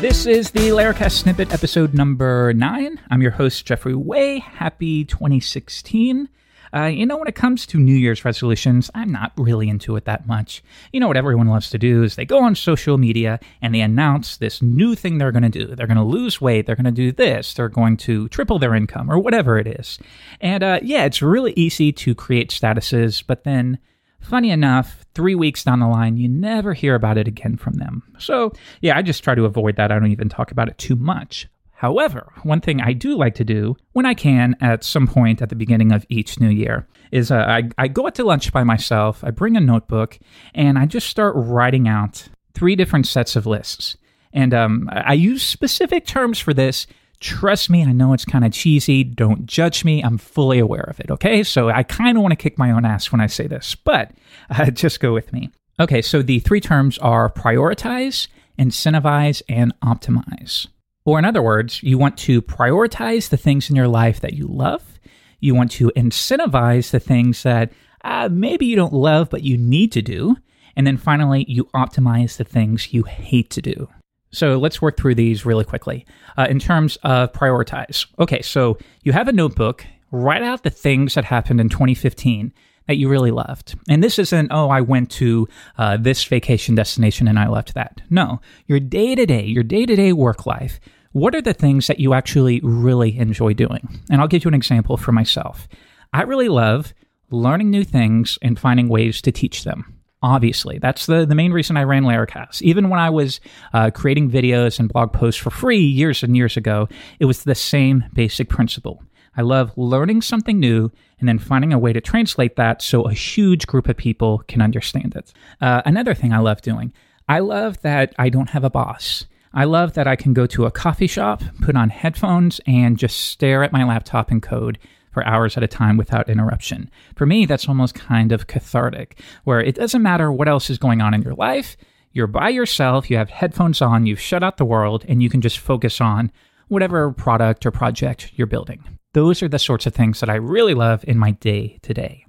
This is the Laracast Snippet episode number nine. I'm your host, Jeffrey Way. Happy 2016. Uh, you know, when it comes to New Year's resolutions, I'm not really into it that much. You know, what everyone loves to do is they go on social media and they announce this new thing they're going to do. They're going to lose weight. They're going to do this. They're going to triple their income or whatever it is. And uh, yeah, it's really easy to create statuses, but then Funny enough, three weeks down the line, you never hear about it again from them. So, yeah, I just try to avoid that. I don't even talk about it too much. However, one thing I do like to do when I can at some point at the beginning of each new year is uh, I, I go out to lunch by myself, I bring a notebook, and I just start writing out three different sets of lists. And um, I use specific terms for this. Trust me, I know it's kind of cheesy. Don't judge me. I'm fully aware of it. Okay. So I kind of want to kick my own ass when I say this, but uh, just go with me. Okay. So the three terms are prioritize, incentivize, and optimize. Or, in other words, you want to prioritize the things in your life that you love. You want to incentivize the things that uh, maybe you don't love, but you need to do. And then finally, you optimize the things you hate to do. So let's work through these really quickly. Uh, in terms of prioritize. Okay, so you have a notebook, write out the things that happened in 2015 that you really loved. And this isn't, oh, I went to uh, this vacation destination and I left that. No, your day to day, your day to day work life. What are the things that you actually really enjoy doing? And I'll give you an example for myself. I really love learning new things and finding ways to teach them. Obviously, that's the, the main reason I ran Laracast. Even when I was uh, creating videos and blog posts for free years and years ago, it was the same basic principle. I love learning something new and then finding a way to translate that so a huge group of people can understand it. Uh, another thing I love doing, I love that I don't have a boss. I love that I can go to a coffee shop, put on headphones, and just stare at my laptop and code for hours at a time without interruption. For me, that's almost kind of cathartic, where it doesn't matter what else is going on in your life, you're by yourself, you have headphones on, you've shut out the world, and you can just focus on whatever product or project you're building. Those are the sorts of things that I really love in my day to day.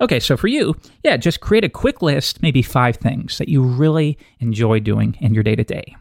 Okay, so for you, yeah, just create a quick list, maybe five things that you really enjoy doing in your day to day.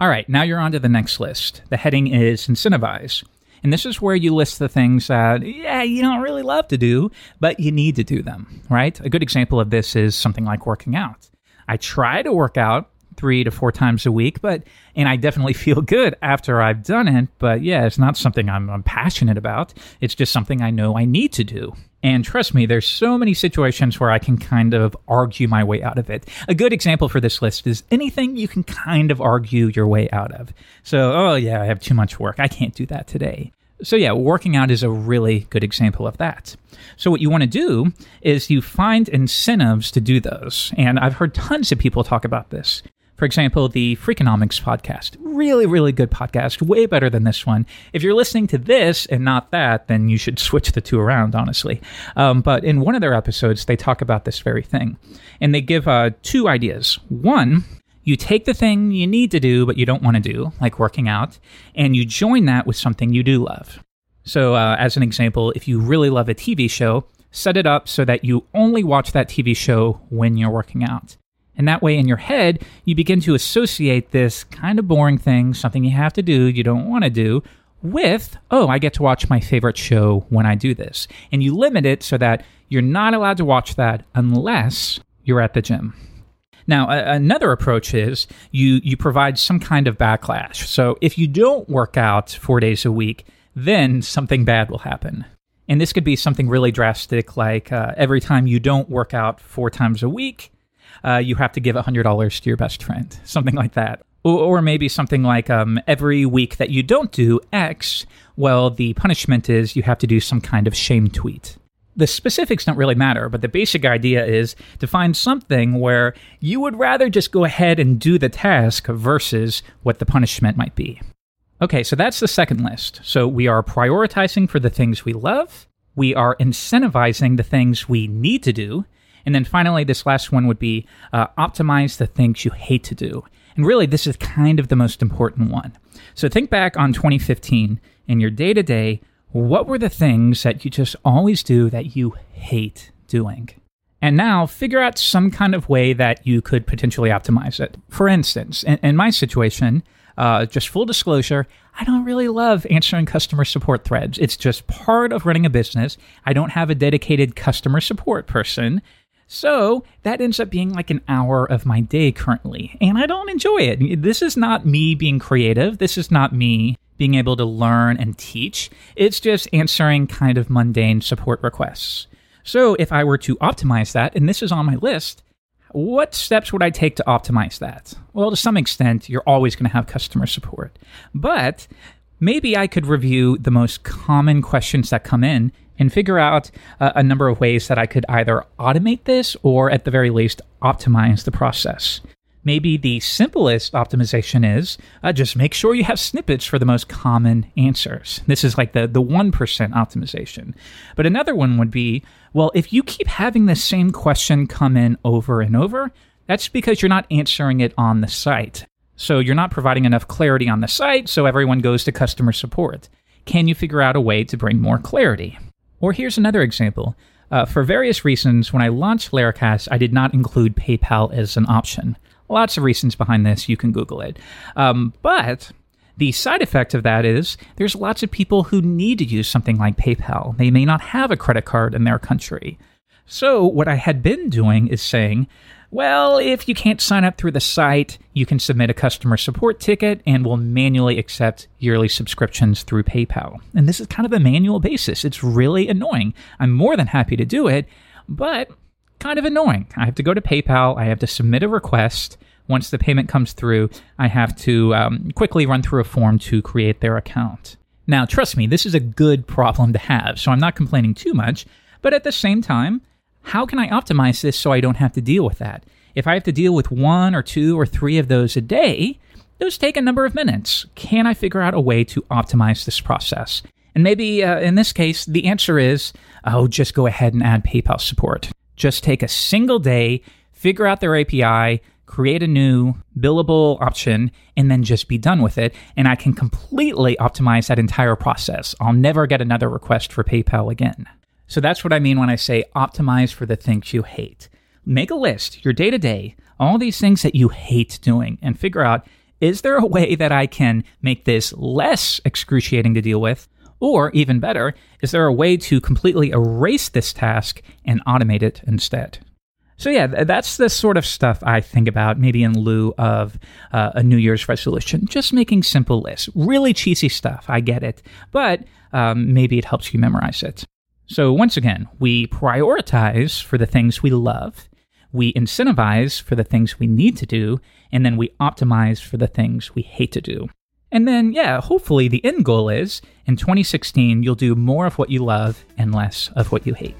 All right, now you're on to the next list. The heading is incentivize. And this is where you list the things that, yeah, you don't really love to do, but you need to do them, right? A good example of this is something like working out. I try to work out three to four times a week, but and I definitely feel good after I've done it. But yeah, it's not something I'm, I'm passionate about. It's just something I know I need to do. And trust me, there's so many situations where I can kind of argue my way out of it. A good example for this list is anything you can kind of argue your way out of. So, oh yeah, I have too much work. I can't do that today. So, yeah, working out is a really good example of that. So, what you want to do is you find incentives to do those. And I've heard tons of people talk about this. For example, the Freakonomics podcast. Really, really good podcast. Way better than this one. If you're listening to this and not that, then you should switch the two around, honestly. Um, but in one of their episodes, they talk about this very thing. And they give uh, two ideas. One, you take the thing you need to do but you don't want to do, like working out, and you join that with something you do love. So, uh, as an example, if you really love a TV show, set it up so that you only watch that TV show when you're working out. And that way, in your head, you begin to associate this kind of boring thing, something you have to do, you don't want to do, with, oh, I get to watch my favorite show when I do this. And you limit it so that you're not allowed to watch that unless you're at the gym. Now, a- another approach is you, you provide some kind of backlash. So if you don't work out four days a week, then something bad will happen. And this could be something really drastic, like uh, every time you don't work out four times a week, uh, you have to give $100 to your best friend, something like that. Or, maybe something like um, every week that you don't do X, well, the punishment is you have to do some kind of shame tweet. The specifics don't really matter, but the basic idea is to find something where you would rather just go ahead and do the task versus what the punishment might be. Okay, so that's the second list. So we are prioritizing for the things we love, we are incentivizing the things we need to do, and then finally, this last one would be uh, optimize the things you hate to do. And really, this is kind of the most important one. So think back on 2015 in your day to day. What were the things that you just always do that you hate doing? And now figure out some kind of way that you could potentially optimize it. For instance, in, in my situation, Uh, just full disclosure, I don't really love answering customer support threads. It's just part of running a business. I don't have a dedicated customer support person. So that ends up being like an hour of my day currently, and I don't enjoy it. This is not me being creative. This is not me being able to learn and teach. It's just answering kind of mundane support requests. So if I were to optimize that, and this is on my list, what steps would I take to optimize that? Well, to some extent, you're always going to have customer support. But maybe I could review the most common questions that come in and figure out uh, a number of ways that I could either automate this or, at the very least, optimize the process. Maybe the simplest optimization is uh, just make sure you have snippets for the most common answers. This is like the, the 1% optimization. But another one would be well, if you keep having the same question come in over and over, that's because you're not answering it on the site. So you're not providing enough clarity on the site, so everyone goes to customer support. Can you figure out a way to bring more clarity? Or here's another example. Uh, for various reasons, when I launched Laracast, I did not include PayPal as an option. Lots of reasons behind this. You can Google it. Um, but the side effect of that is there's lots of people who need to use something like PayPal. They may not have a credit card in their country. So, what I had been doing is saying, well, if you can't sign up through the site, you can submit a customer support ticket and we'll manually accept yearly subscriptions through PayPal. And this is kind of a manual basis. It's really annoying. I'm more than happy to do it, but kind of annoying. I have to go to PayPal, I have to submit a request. Once the payment comes through, I have to um, quickly run through a form to create their account. Now, trust me, this is a good problem to have, so I'm not complaining too much, but at the same time, how can I optimize this so I don't have to deal with that? If I have to deal with one or two or three of those a day, those take a number of minutes. Can I figure out a way to optimize this process? And maybe uh, in this case, the answer is oh, just go ahead and add PayPal support. Just take a single day, figure out their API, create a new billable option, and then just be done with it. And I can completely optimize that entire process. I'll never get another request for PayPal again. So that's what I mean when I say optimize for the things you hate. Make a list, your day to day, all these things that you hate doing, and figure out is there a way that I can make this less excruciating to deal with? Or even better, is there a way to completely erase this task and automate it instead? So, yeah, that's the sort of stuff I think about, maybe in lieu of uh, a New Year's resolution. Just making simple lists. Really cheesy stuff, I get it. But um, maybe it helps you memorize it. So, once again, we prioritize for the things we love, we incentivize for the things we need to do, and then we optimize for the things we hate to do. And then, yeah, hopefully the end goal is in 2016, you'll do more of what you love and less of what you hate.